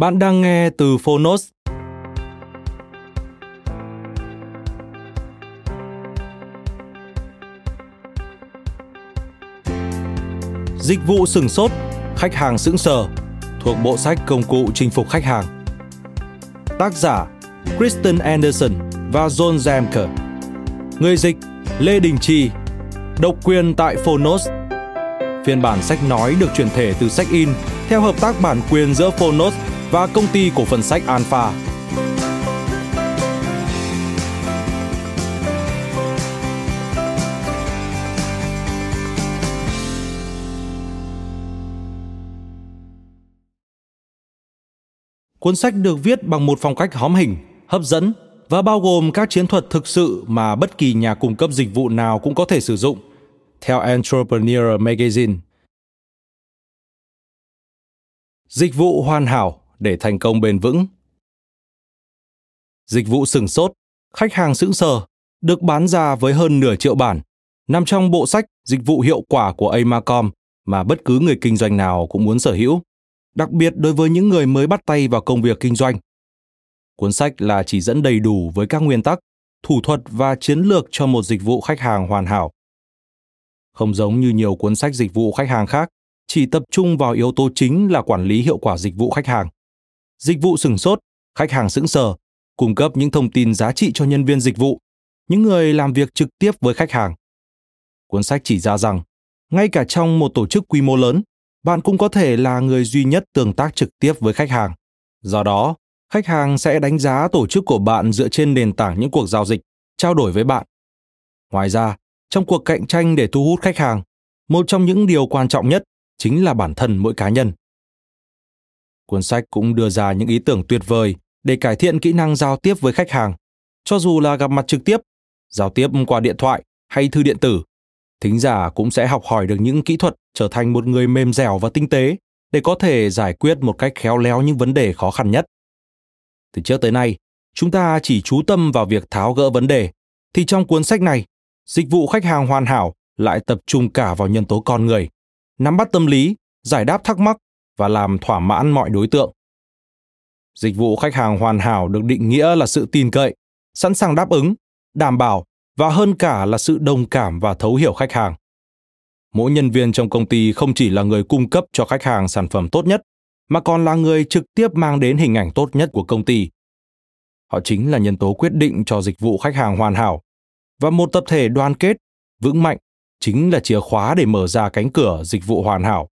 Bạn đang nghe từ Phonos. Dịch vụ sừng sốt, khách hàng sững sờ thuộc bộ sách công cụ chinh phục khách hàng. Tác giả Kristen Anderson và John Zamker. Người dịch Lê Đình Chi. Độc quyền tại Phonos. Phiên bản sách nói được chuyển thể từ sách in theo hợp tác bản quyền giữa Phonos và công ty cổ phần sách Alpha. Cuốn sách được viết bằng một phong cách hóm hình, hấp dẫn và bao gồm các chiến thuật thực sự mà bất kỳ nhà cung cấp dịch vụ nào cũng có thể sử dụng, theo Entrepreneur Magazine. Dịch vụ hoàn hảo để thành công bền vững. Dịch vụ sừng sốt, khách hàng sững sờ, được bán ra với hơn nửa triệu bản, nằm trong bộ sách dịch vụ hiệu quả của Amacom mà bất cứ người kinh doanh nào cũng muốn sở hữu, đặc biệt đối với những người mới bắt tay vào công việc kinh doanh. Cuốn sách là chỉ dẫn đầy đủ với các nguyên tắc, thủ thuật và chiến lược cho một dịch vụ khách hàng hoàn hảo. Không giống như nhiều cuốn sách dịch vụ khách hàng khác, chỉ tập trung vào yếu tố chính là quản lý hiệu quả dịch vụ khách hàng dịch vụ sừng sốt, khách hàng sững sờ, cung cấp những thông tin giá trị cho nhân viên dịch vụ, những người làm việc trực tiếp với khách hàng. Cuốn sách chỉ ra rằng, ngay cả trong một tổ chức quy mô lớn, bạn cũng có thể là người duy nhất tương tác trực tiếp với khách hàng. Do đó, khách hàng sẽ đánh giá tổ chức của bạn dựa trên nền tảng những cuộc giao dịch, trao đổi với bạn. Ngoài ra, trong cuộc cạnh tranh để thu hút khách hàng, một trong những điều quan trọng nhất chính là bản thân mỗi cá nhân. Cuốn sách cũng đưa ra những ý tưởng tuyệt vời để cải thiện kỹ năng giao tiếp với khách hàng, cho dù là gặp mặt trực tiếp, giao tiếp qua điện thoại hay thư điện tử. Thính giả cũng sẽ học hỏi được những kỹ thuật trở thành một người mềm dẻo và tinh tế để có thể giải quyết một cách khéo léo những vấn đề khó khăn nhất. Từ trước tới nay, chúng ta chỉ chú tâm vào việc tháo gỡ vấn đề, thì trong cuốn sách này, dịch vụ khách hàng hoàn hảo lại tập trung cả vào nhân tố con người, nắm bắt tâm lý, giải đáp thắc mắc và làm thỏa mãn mọi đối tượng. Dịch vụ khách hàng hoàn hảo được định nghĩa là sự tin cậy, sẵn sàng đáp ứng, đảm bảo và hơn cả là sự đồng cảm và thấu hiểu khách hàng. Mỗi nhân viên trong công ty không chỉ là người cung cấp cho khách hàng sản phẩm tốt nhất, mà còn là người trực tiếp mang đến hình ảnh tốt nhất của công ty. Họ chính là nhân tố quyết định cho dịch vụ khách hàng hoàn hảo. Và một tập thể đoàn kết, vững mạnh chính là chìa khóa để mở ra cánh cửa dịch vụ hoàn hảo.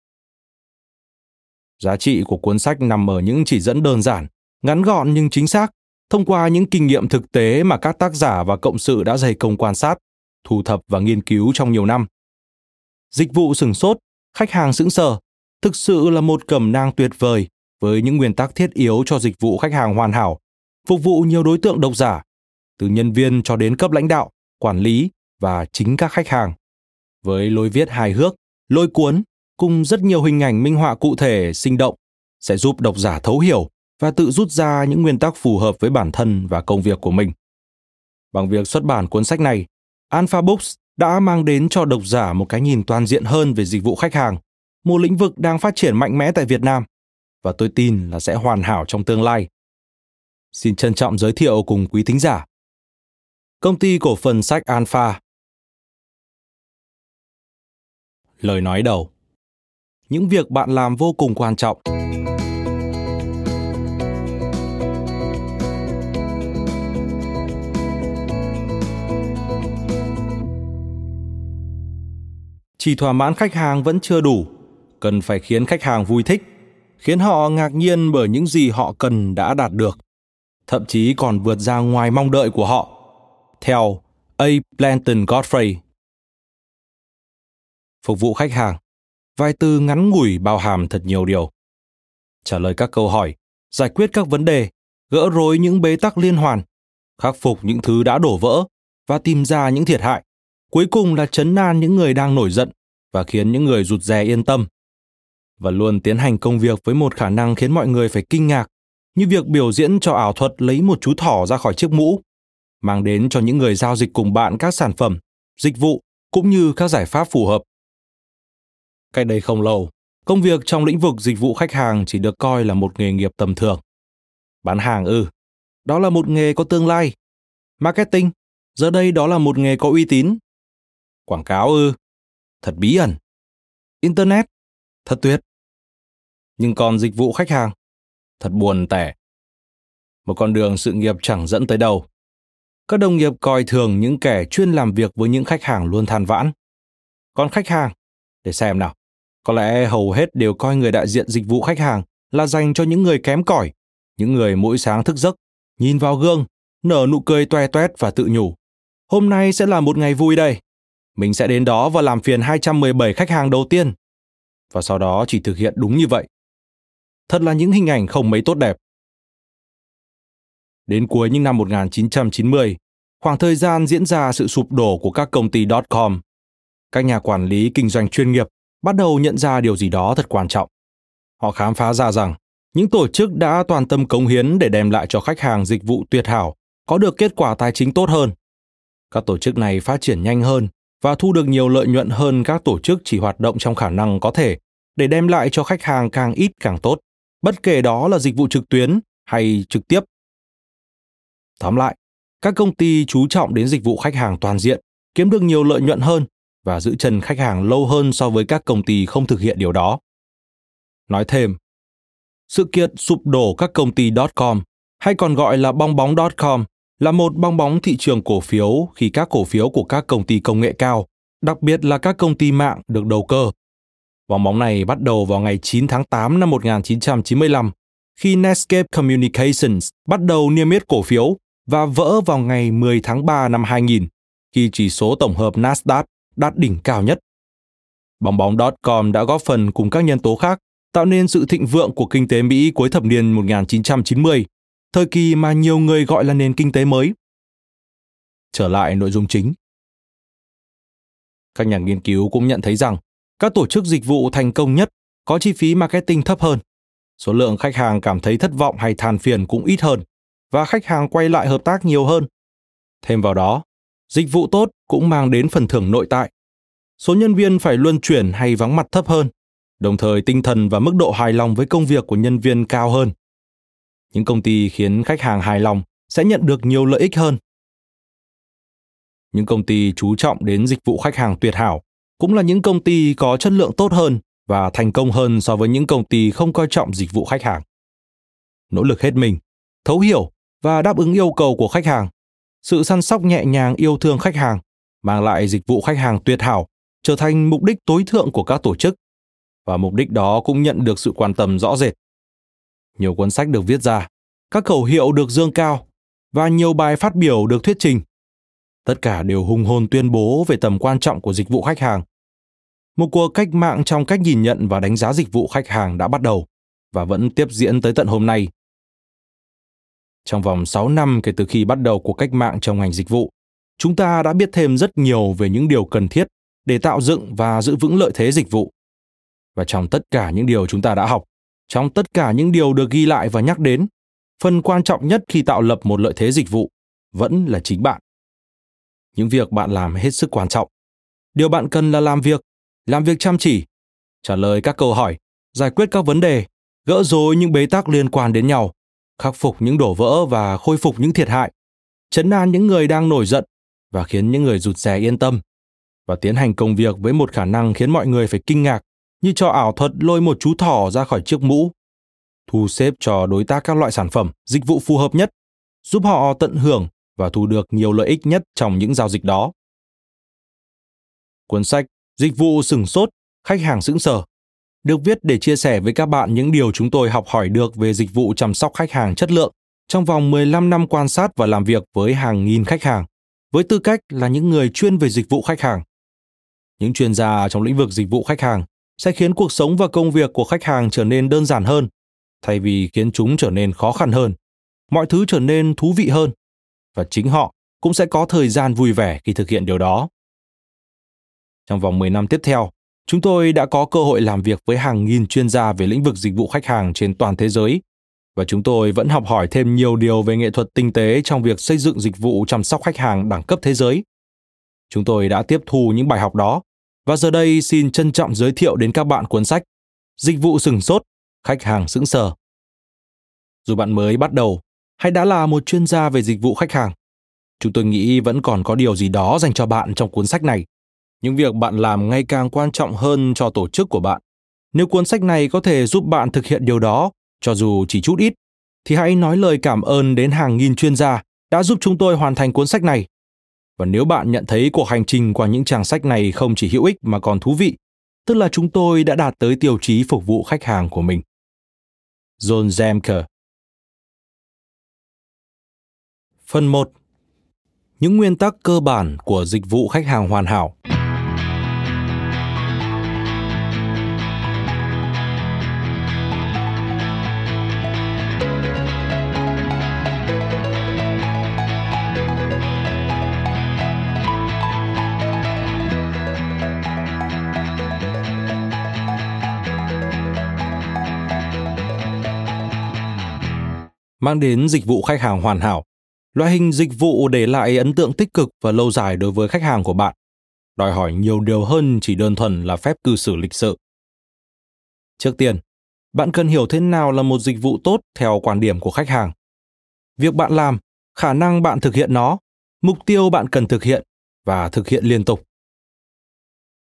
Giá trị của cuốn sách nằm ở những chỉ dẫn đơn giản, ngắn gọn nhưng chính xác, thông qua những kinh nghiệm thực tế mà các tác giả và cộng sự đã dày công quan sát, thu thập và nghiên cứu trong nhiều năm. Dịch vụ sừng sốt, khách hàng sững sờ, thực sự là một cẩm nang tuyệt vời với những nguyên tắc thiết yếu cho dịch vụ khách hàng hoàn hảo, phục vụ nhiều đối tượng độc giả, từ nhân viên cho đến cấp lãnh đạo, quản lý và chính các khách hàng. Với lối viết hài hước, lôi cuốn cùng rất nhiều hình ảnh minh họa cụ thể, sinh động sẽ giúp độc giả thấu hiểu và tự rút ra những nguyên tắc phù hợp với bản thân và công việc của mình. Bằng việc xuất bản cuốn sách này, Alpha Books đã mang đến cho độc giả một cái nhìn toàn diện hơn về dịch vụ khách hàng, một lĩnh vực đang phát triển mạnh mẽ tại Việt Nam và tôi tin là sẽ hoàn hảo trong tương lai. Xin trân trọng giới thiệu cùng quý thính giả. Công ty cổ phần sách Alpha lời nói đầu. Những việc bạn làm vô cùng quan trọng. Chỉ thỏa mãn khách hàng vẫn chưa đủ, cần phải khiến khách hàng vui thích, khiến họ ngạc nhiên bởi những gì họ cần đã đạt được, thậm chí còn vượt ra ngoài mong đợi của họ. Theo A. Blanton Godfrey Phục vụ khách hàng Vài từ ngắn ngủi bao hàm thật nhiều điều. Trả lời các câu hỏi, giải quyết các vấn đề, gỡ rối những bế tắc liên hoàn, khắc phục những thứ đã đổ vỡ và tìm ra những thiệt hại. Cuối cùng là chấn an những người đang nổi giận và khiến những người rụt rè yên tâm. Và luôn tiến hành công việc với một khả năng khiến mọi người phải kinh ngạc, như việc biểu diễn cho ảo thuật lấy một chú thỏ ra khỏi chiếc mũ, mang đến cho những người giao dịch cùng bạn các sản phẩm, dịch vụ cũng như các giải pháp phù hợp. Cách đây không lâu, công việc trong lĩnh vực dịch vụ khách hàng chỉ được coi là một nghề nghiệp tầm thường. Bán hàng ư, đó là một nghề có tương lai. Marketing, giờ đây đó là một nghề có uy tín. Quảng cáo ư, thật bí ẩn. Internet, thật tuyệt. Nhưng còn dịch vụ khách hàng, thật buồn tẻ. Một con đường sự nghiệp chẳng dẫn tới đâu. Các đồng nghiệp coi thường những kẻ chuyên làm việc với những khách hàng luôn than vãn. Còn khách hàng, để xem nào. Có lẽ hầu hết đều coi người đại diện dịch vụ khách hàng là dành cho những người kém cỏi, những người mỗi sáng thức giấc, nhìn vào gương, nở nụ cười toe toét và tự nhủ. Hôm nay sẽ là một ngày vui đây. Mình sẽ đến đó và làm phiền 217 khách hàng đầu tiên. Và sau đó chỉ thực hiện đúng như vậy. Thật là những hình ảnh không mấy tốt đẹp. Đến cuối những năm 1990, khoảng thời gian diễn ra sự sụp đổ của các công ty dot com các nhà quản lý kinh doanh chuyên nghiệp bắt đầu nhận ra điều gì đó thật quan trọng. Họ khám phá ra rằng những tổ chức đã toàn tâm cống hiến để đem lại cho khách hàng dịch vụ tuyệt hảo có được kết quả tài chính tốt hơn. Các tổ chức này phát triển nhanh hơn và thu được nhiều lợi nhuận hơn các tổ chức chỉ hoạt động trong khả năng có thể để đem lại cho khách hàng càng ít càng tốt, bất kể đó là dịch vụ trực tuyến hay trực tiếp. Tóm lại, các công ty chú trọng đến dịch vụ khách hàng toàn diện, kiếm được nhiều lợi nhuận hơn và giữ chân khách hàng lâu hơn so với các công ty không thực hiện điều đó. Nói thêm, sự kiện sụp đổ các công ty .com hay còn gọi là bong bóng .com là một bong bóng thị trường cổ phiếu khi các cổ phiếu của các công ty công nghệ cao, đặc biệt là các công ty mạng được đầu cơ. Bong bóng này bắt đầu vào ngày 9 tháng 8 năm 1995 khi Netscape Communications bắt đầu niêm yết cổ phiếu và vỡ vào ngày 10 tháng 3 năm 2000 khi chỉ số tổng hợp Nasdaq đạt đỉnh cao nhất. Bóng bóng.com đã góp phần cùng các nhân tố khác tạo nên sự thịnh vượng của kinh tế Mỹ cuối thập niên 1990, thời kỳ mà nhiều người gọi là nền kinh tế mới. Trở lại nội dung chính. Các nhà nghiên cứu cũng nhận thấy rằng các tổ chức dịch vụ thành công nhất có chi phí marketing thấp hơn, số lượng khách hàng cảm thấy thất vọng hay than phiền cũng ít hơn và khách hàng quay lại hợp tác nhiều hơn. Thêm vào đó, Dịch vụ tốt cũng mang đến phần thưởng nội tại. Số nhân viên phải luân chuyển hay vắng mặt thấp hơn, đồng thời tinh thần và mức độ hài lòng với công việc của nhân viên cao hơn. Những công ty khiến khách hàng hài lòng sẽ nhận được nhiều lợi ích hơn. Những công ty chú trọng đến dịch vụ khách hàng tuyệt hảo cũng là những công ty có chất lượng tốt hơn và thành công hơn so với những công ty không coi trọng dịch vụ khách hàng. Nỗ lực hết mình, thấu hiểu và đáp ứng yêu cầu của khách hàng sự săn sóc nhẹ nhàng yêu thương khách hàng, mang lại dịch vụ khách hàng tuyệt hảo, trở thành mục đích tối thượng của các tổ chức. Và mục đích đó cũng nhận được sự quan tâm rõ rệt. Nhiều cuốn sách được viết ra, các khẩu hiệu được dương cao, và nhiều bài phát biểu được thuyết trình. Tất cả đều hùng hồn tuyên bố về tầm quan trọng của dịch vụ khách hàng. Một cuộc cách mạng trong cách nhìn nhận và đánh giá dịch vụ khách hàng đã bắt đầu, và vẫn tiếp diễn tới tận hôm nay trong vòng 6 năm kể từ khi bắt đầu cuộc cách mạng trong ngành dịch vụ, chúng ta đã biết thêm rất nhiều về những điều cần thiết để tạo dựng và giữ vững lợi thế dịch vụ. Và trong tất cả những điều chúng ta đã học, trong tất cả những điều được ghi lại và nhắc đến, phần quan trọng nhất khi tạo lập một lợi thế dịch vụ vẫn là chính bạn. Những việc bạn làm hết sức quan trọng. Điều bạn cần là làm việc, làm việc chăm chỉ, trả lời các câu hỏi, giải quyết các vấn đề, gỡ rối những bế tắc liên quan đến nhau khắc phục những đổ vỡ và khôi phục những thiệt hại, chấn an những người đang nổi giận và khiến những người rụt rè yên tâm. và tiến hành công việc với một khả năng khiến mọi người phải kinh ngạc như cho ảo thuật lôi một chú thỏ ra khỏi chiếc mũ thu xếp cho đối tác các loại sản phẩm dịch vụ phù hợp nhất giúp họ tận hưởng và thu được nhiều lợi ích nhất trong những giao dịch đó cuốn sách dịch vụ sửng sốt khách hàng sững sờ được viết để chia sẻ với các bạn những điều chúng tôi học hỏi được về dịch vụ chăm sóc khách hàng chất lượng trong vòng 15 năm quan sát và làm việc với hàng nghìn khách hàng, với tư cách là những người chuyên về dịch vụ khách hàng. Những chuyên gia trong lĩnh vực dịch vụ khách hàng sẽ khiến cuộc sống và công việc của khách hàng trở nên đơn giản hơn, thay vì khiến chúng trở nên khó khăn hơn. Mọi thứ trở nên thú vị hơn và chính họ cũng sẽ có thời gian vui vẻ khi thực hiện điều đó. Trong vòng 10 năm tiếp theo, chúng tôi đã có cơ hội làm việc với hàng nghìn chuyên gia về lĩnh vực dịch vụ khách hàng trên toàn thế giới và chúng tôi vẫn học hỏi thêm nhiều điều về nghệ thuật tinh tế trong việc xây dựng dịch vụ chăm sóc khách hàng đẳng cấp thế giới. Chúng tôi đã tiếp thu những bài học đó và giờ đây xin trân trọng giới thiệu đến các bạn cuốn sách Dịch vụ sừng sốt, khách hàng sững sờ. Dù bạn mới bắt đầu hay đã là một chuyên gia về dịch vụ khách hàng, chúng tôi nghĩ vẫn còn có điều gì đó dành cho bạn trong cuốn sách này. Những việc bạn làm ngày càng quan trọng hơn cho tổ chức của bạn. Nếu cuốn sách này có thể giúp bạn thực hiện điều đó cho dù chỉ chút ít, thì hãy nói lời cảm ơn đến hàng nghìn chuyên gia đã giúp chúng tôi hoàn thành cuốn sách này. Và nếu bạn nhận thấy cuộc hành trình qua những trang sách này không chỉ hữu ích mà còn thú vị, tức là chúng tôi đã đạt tới tiêu chí phục vụ khách hàng của mình. John Zemke Phần 1 Những nguyên tắc cơ bản của dịch vụ khách hàng hoàn hảo mang đến dịch vụ khách hàng hoàn hảo. Loại hình dịch vụ để lại ấn tượng tích cực và lâu dài đối với khách hàng của bạn, đòi hỏi nhiều điều hơn chỉ đơn thuần là phép cư xử lịch sự. Trước tiên, bạn cần hiểu thế nào là một dịch vụ tốt theo quan điểm của khách hàng. Việc bạn làm, khả năng bạn thực hiện nó, mục tiêu bạn cần thực hiện và thực hiện liên tục.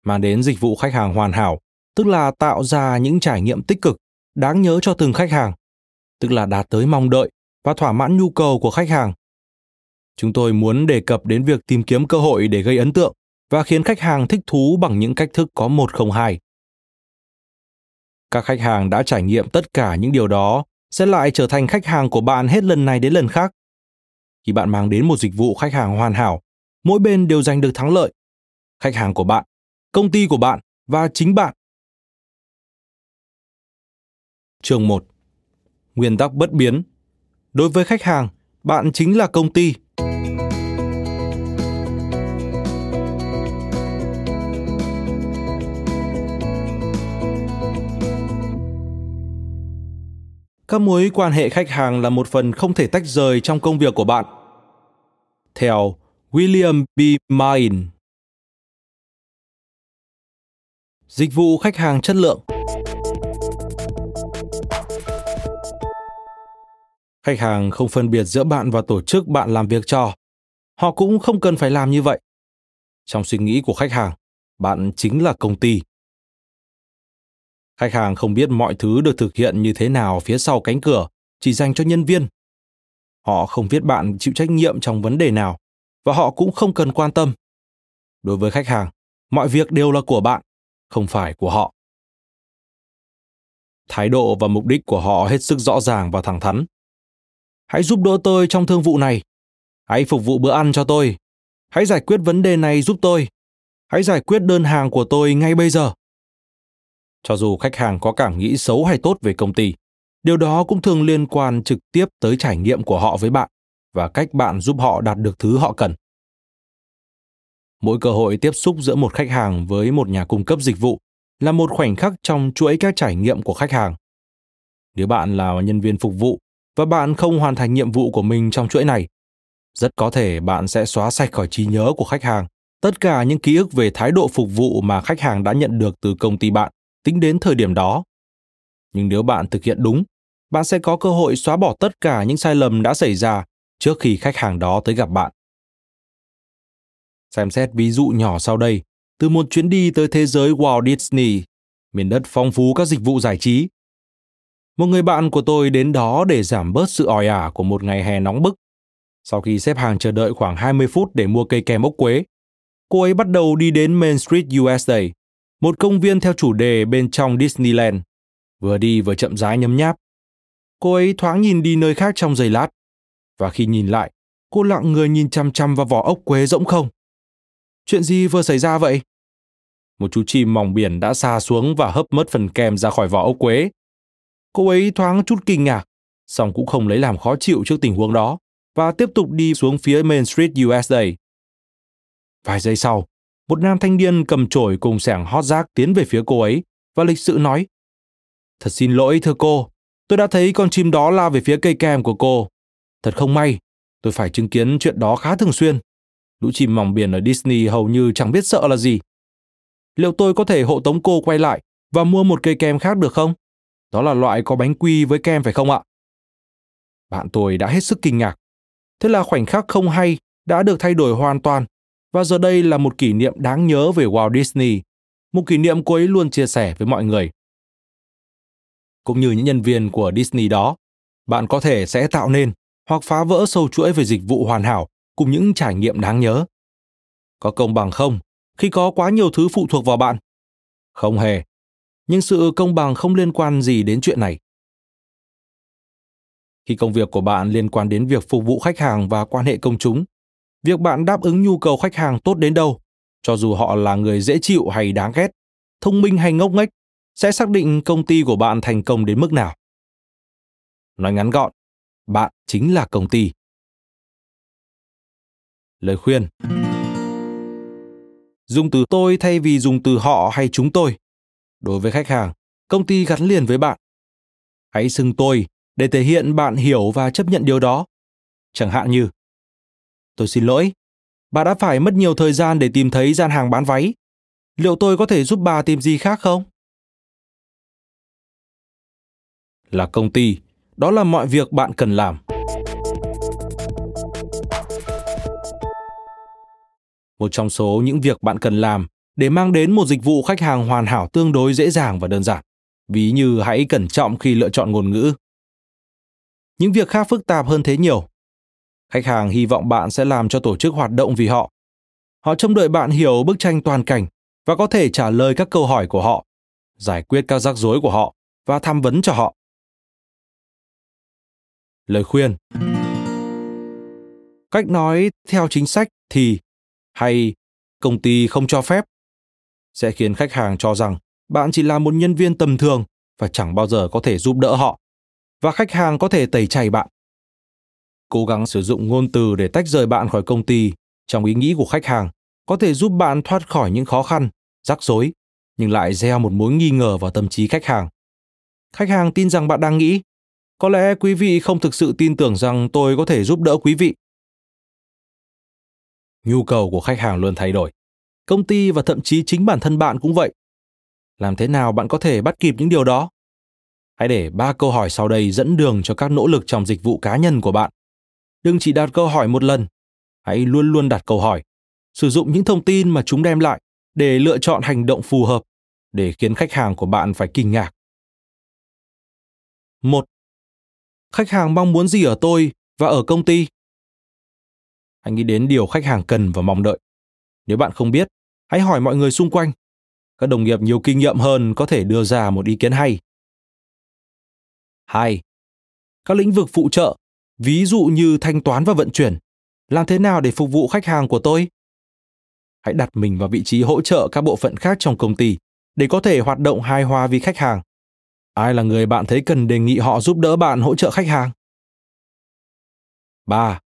Mang đến dịch vụ khách hàng hoàn hảo, tức là tạo ra những trải nghiệm tích cực, đáng nhớ cho từng khách hàng tức là đạt tới mong đợi và thỏa mãn nhu cầu của khách hàng. Chúng tôi muốn đề cập đến việc tìm kiếm cơ hội để gây ấn tượng và khiến khách hàng thích thú bằng những cách thức có một không hai. Các khách hàng đã trải nghiệm tất cả những điều đó sẽ lại trở thành khách hàng của bạn hết lần này đến lần khác. Khi bạn mang đến một dịch vụ khách hàng hoàn hảo, mỗi bên đều giành được thắng lợi. Khách hàng của bạn, công ty của bạn và chính bạn. Chương 1 nguyên tắc bất biến. Đối với khách hàng, bạn chính là công ty. Các mối quan hệ khách hàng là một phần không thể tách rời trong công việc của bạn. Theo William B. Mine Dịch vụ khách hàng chất lượng Khách hàng không phân biệt giữa bạn và tổ chức bạn làm việc cho. Họ cũng không cần phải làm như vậy. Trong suy nghĩ của khách hàng, bạn chính là công ty. Khách hàng không biết mọi thứ được thực hiện như thế nào phía sau cánh cửa, chỉ dành cho nhân viên. Họ không biết bạn chịu trách nhiệm trong vấn đề nào và họ cũng không cần quan tâm. Đối với khách hàng, mọi việc đều là của bạn, không phải của họ. Thái độ và mục đích của họ hết sức rõ ràng và thẳng thắn. Hãy giúp đỡ tôi trong thương vụ này. Hãy phục vụ bữa ăn cho tôi. Hãy giải quyết vấn đề này giúp tôi. Hãy giải quyết đơn hàng của tôi ngay bây giờ. Cho dù khách hàng có cảm nghĩ xấu hay tốt về công ty, điều đó cũng thường liên quan trực tiếp tới trải nghiệm của họ với bạn và cách bạn giúp họ đạt được thứ họ cần. Mỗi cơ hội tiếp xúc giữa một khách hàng với một nhà cung cấp dịch vụ là một khoảnh khắc trong chuỗi các trải nghiệm của khách hàng. Nếu bạn là nhân viên phục vụ và bạn không hoàn thành nhiệm vụ của mình trong chuỗi này, rất có thể bạn sẽ xóa sạch khỏi trí nhớ của khách hàng tất cả những ký ức về thái độ phục vụ mà khách hàng đã nhận được từ công ty bạn tính đến thời điểm đó. Nhưng nếu bạn thực hiện đúng, bạn sẽ có cơ hội xóa bỏ tất cả những sai lầm đã xảy ra trước khi khách hàng đó tới gặp bạn. Xem xét ví dụ nhỏ sau đây từ một chuyến đi tới thế giới Walt Disney, miền đất phong phú các dịch vụ giải trí. Một người bạn của tôi đến đó để giảm bớt sự ỏi ả của một ngày hè nóng bức. Sau khi xếp hàng chờ đợi khoảng 20 phút để mua cây kem ốc quế, cô ấy bắt đầu đi đến Main Street USA, một công viên theo chủ đề bên trong Disneyland. Vừa đi vừa chậm rãi nhấm nháp. Cô ấy thoáng nhìn đi nơi khác trong giây lát. Và khi nhìn lại, cô lặng người nhìn chăm chăm vào vỏ ốc quế rỗng không. Chuyện gì vừa xảy ra vậy? Một chú chim mỏng biển đã xa xuống và hấp mất phần kem ra khỏi vỏ ốc quế. Cô ấy thoáng chút kinh ngạc, song cũng không lấy làm khó chịu trước tình huống đó và tiếp tục đi xuống phía Main Street USA. Vài giây sau, một nam thanh niên cầm chổi cùng sẻng hót rác tiến về phía cô ấy và lịch sự nói Thật xin lỗi thưa cô, tôi đã thấy con chim đó lao về phía cây kem của cô. Thật không may, tôi phải chứng kiến chuyện đó khá thường xuyên. Lũ chim mỏng biển ở Disney hầu như chẳng biết sợ là gì. Liệu tôi có thể hộ tống cô quay lại và mua một cây kem khác được không? Đó là loại có bánh quy với kem phải không ạ? Bạn tôi đã hết sức kinh ngạc. Thế là khoảnh khắc không hay đã được thay đổi hoàn toàn và giờ đây là một kỷ niệm đáng nhớ về Walt Disney, một kỷ niệm cô ấy luôn chia sẻ với mọi người. Cũng như những nhân viên của Disney đó, bạn có thể sẽ tạo nên hoặc phá vỡ sâu chuỗi về dịch vụ hoàn hảo cùng những trải nghiệm đáng nhớ. Có công bằng không khi có quá nhiều thứ phụ thuộc vào bạn? Không hề. Nhưng sự công bằng không liên quan gì đến chuyện này. Khi công việc của bạn liên quan đến việc phục vụ khách hàng và quan hệ công chúng, việc bạn đáp ứng nhu cầu khách hàng tốt đến đâu, cho dù họ là người dễ chịu hay đáng ghét, thông minh hay ngốc nghếch, sẽ xác định công ty của bạn thành công đến mức nào. Nói ngắn gọn, bạn chính là công ty. Lời khuyên Dùng từ tôi thay vì dùng từ họ hay chúng tôi. Đối với khách hàng, công ty gắn liền với bạn. Hãy xưng tôi để thể hiện bạn hiểu và chấp nhận điều đó. Chẳng hạn như Tôi xin lỗi, bà đã phải mất nhiều thời gian để tìm thấy gian hàng bán váy. Liệu tôi có thể giúp bà tìm gì khác không? Là công ty, đó là mọi việc bạn cần làm. Một trong số những việc bạn cần làm để mang đến một dịch vụ khách hàng hoàn hảo tương đối dễ dàng và đơn giản. Ví như hãy cẩn trọng khi lựa chọn ngôn ngữ. Những việc khác phức tạp hơn thế nhiều. Khách hàng hy vọng bạn sẽ làm cho tổ chức hoạt động vì họ. Họ trông đợi bạn hiểu bức tranh toàn cảnh và có thể trả lời các câu hỏi của họ, giải quyết các rắc rối của họ và tham vấn cho họ. Lời khuyên Cách nói theo chính sách thì hay công ty không cho phép sẽ khiến khách hàng cho rằng bạn chỉ là một nhân viên tầm thường và chẳng bao giờ có thể giúp đỡ họ. Và khách hàng có thể tẩy chay bạn. Cố gắng sử dụng ngôn từ để tách rời bạn khỏi công ty trong ý nghĩ của khách hàng có thể giúp bạn thoát khỏi những khó khăn, rắc rối, nhưng lại gieo một mối nghi ngờ vào tâm trí khách hàng. Khách hàng tin rằng bạn đang nghĩ, có lẽ quý vị không thực sự tin tưởng rằng tôi có thể giúp đỡ quý vị. Nhu cầu của khách hàng luôn thay đổi công ty và thậm chí chính bản thân bạn cũng vậy làm thế nào bạn có thể bắt kịp những điều đó hãy để ba câu hỏi sau đây dẫn đường cho các nỗ lực trong dịch vụ cá nhân của bạn đừng chỉ đặt câu hỏi một lần hãy luôn luôn đặt câu hỏi sử dụng những thông tin mà chúng đem lại để lựa chọn hành động phù hợp để khiến khách hàng của bạn phải kinh ngạc. Một, Khách hàng mong muốn gì ở tôi và ở công ty? Hãy nghĩ đến điều khách hàng cần và mong đợi. Nếu bạn không biết, hãy hỏi mọi người xung quanh. Các đồng nghiệp nhiều kinh nghiệm hơn có thể đưa ra một ý kiến hay. 2. Các lĩnh vực phụ trợ, ví dụ như thanh toán và vận chuyển, làm thế nào để phục vụ khách hàng của tôi? Hãy đặt mình vào vị trí hỗ trợ các bộ phận khác trong công ty để có thể hoạt động hài hòa vì khách hàng. Ai là người bạn thấy cần đề nghị họ giúp đỡ bạn hỗ trợ khách hàng? 3.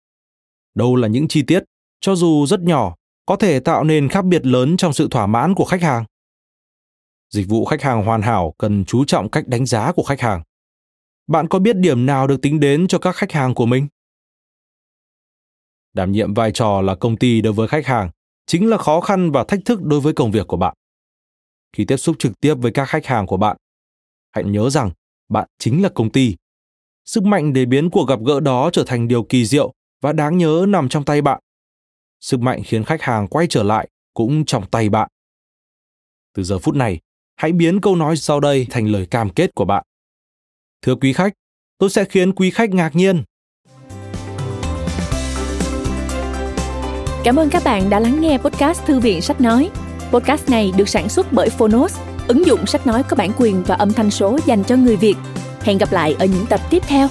Đâu là những chi tiết, cho dù rất nhỏ, có thể tạo nên khác biệt lớn trong sự thỏa mãn của khách hàng? Dịch vụ khách hàng hoàn hảo cần chú trọng cách đánh giá của khách hàng. Bạn có biết điểm nào được tính đến cho các khách hàng của mình? Đảm nhiệm vai trò là công ty đối với khách hàng chính là khó khăn và thách thức đối với công việc của bạn. Khi tiếp xúc trực tiếp với các khách hàng của bạn, hãy nhớ rằng bạn chính là công ty. Sức mạnh để biến cuộc gặp gỡ đó trở thành điều kỳ diệu và đáng nhớ nằm trong tay bạn. Sức mạnh khiến khách hàng quay trở lại cũng trong tay bạn. Từ giờ phút này, hãy biến câu nói sau đây thành lời cam kết của bạn. Thưa quý khách, tôi sẽ khiến quý khách ngạc nhiên. Cảm ơn các bạn đã lắng nghe podcast Thư viện Sách Nói. Podcast này được sản xuất bởi Phonos, ứng dụng sách nói có bản quyền và âm thanh số dành cho người Việt. Hẹn gặp lại ở những tập tiếp theo.